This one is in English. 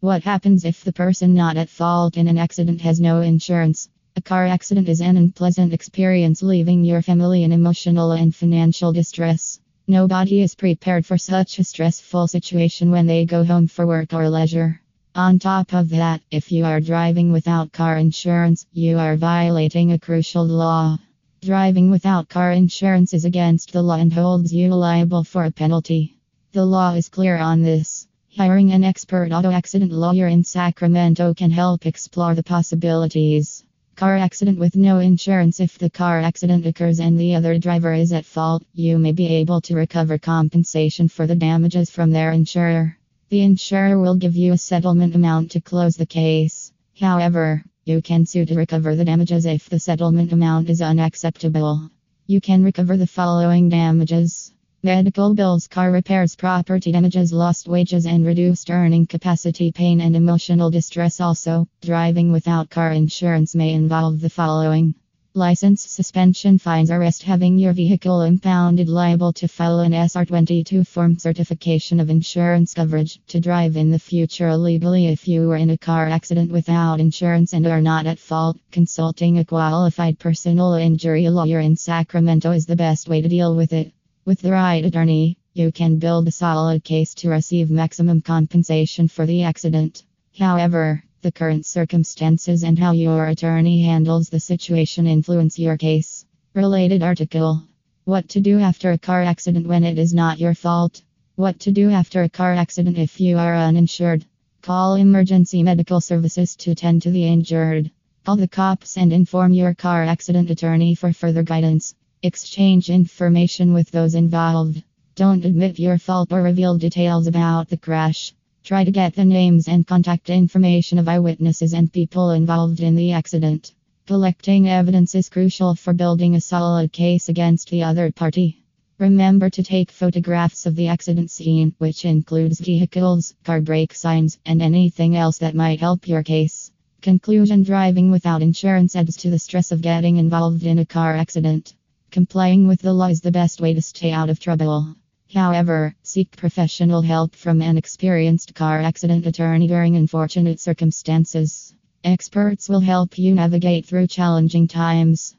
What happens if the person not at fault in an accident has no insurance? A car accident is an unpleasant experience, leaving your family in emotional and financial distress. Nobody is prepared for such a stressful situation when they go home for work or leisure. On top of that, if you are driving without car insurance, you are violating a crucial law. Driving without car insurance is against the law and holds you liable for a penalty. The law is clear on this. Hiring an expert auto accident lawyer in Sacramento can help explore the possibilities. Car accident with no insurance. If the car accident occurs and the other driver is at fault, you may be able to recover compensation for the damages from their insurer. The insurer will give you a settlement amount to close the case. However, you can sue to recover the damages if the settlement amount is unacceptable. You can recover the following damages medical bills, car repairs, property damages, lost wages, and reduced earning capacity, pain, and emotional distress. Also, driving without car insurance may involve the following License suspension, fines, arrest, having your vehicle impounded, liable to file an SR22 form certification of insurance coverage to drive in the future illegally if you were in a car accident without insurance and are not at fault. Consulting a qualified personal injury lawyer in Sacramento is the best way to deal with it. With the right attorney, you can build a solid case to receive maximum compensation for the accident. However, the current circumstances and how your attorney handles the situation influence your case. Related article What to do after a car accident when it is not your fault. What to do after a car accident if you are uninsured. Call emergency medical services to tend to the injured. Call the cops and inform your car accident attorney for further guidance. Exchange information with those involved. Don't admit your fault or reveal details about the crash. Try to get the names and contact information of eyewitnesses and people involved in the accident. Collecting evidence is crucial for building a solid case against the other party. Remember to take photographs of the accident scene, which includes vehicles, car brake signs, and anything else that might help your case. Conclusion Driving without insurance adds to the stress of getting involved in a car accident. Complying with the law is the best way to stay out of trouble. However, seek professional help from an experienced car accident attorney during unfortunate circumstances. Experts will help you navigate through challenging times.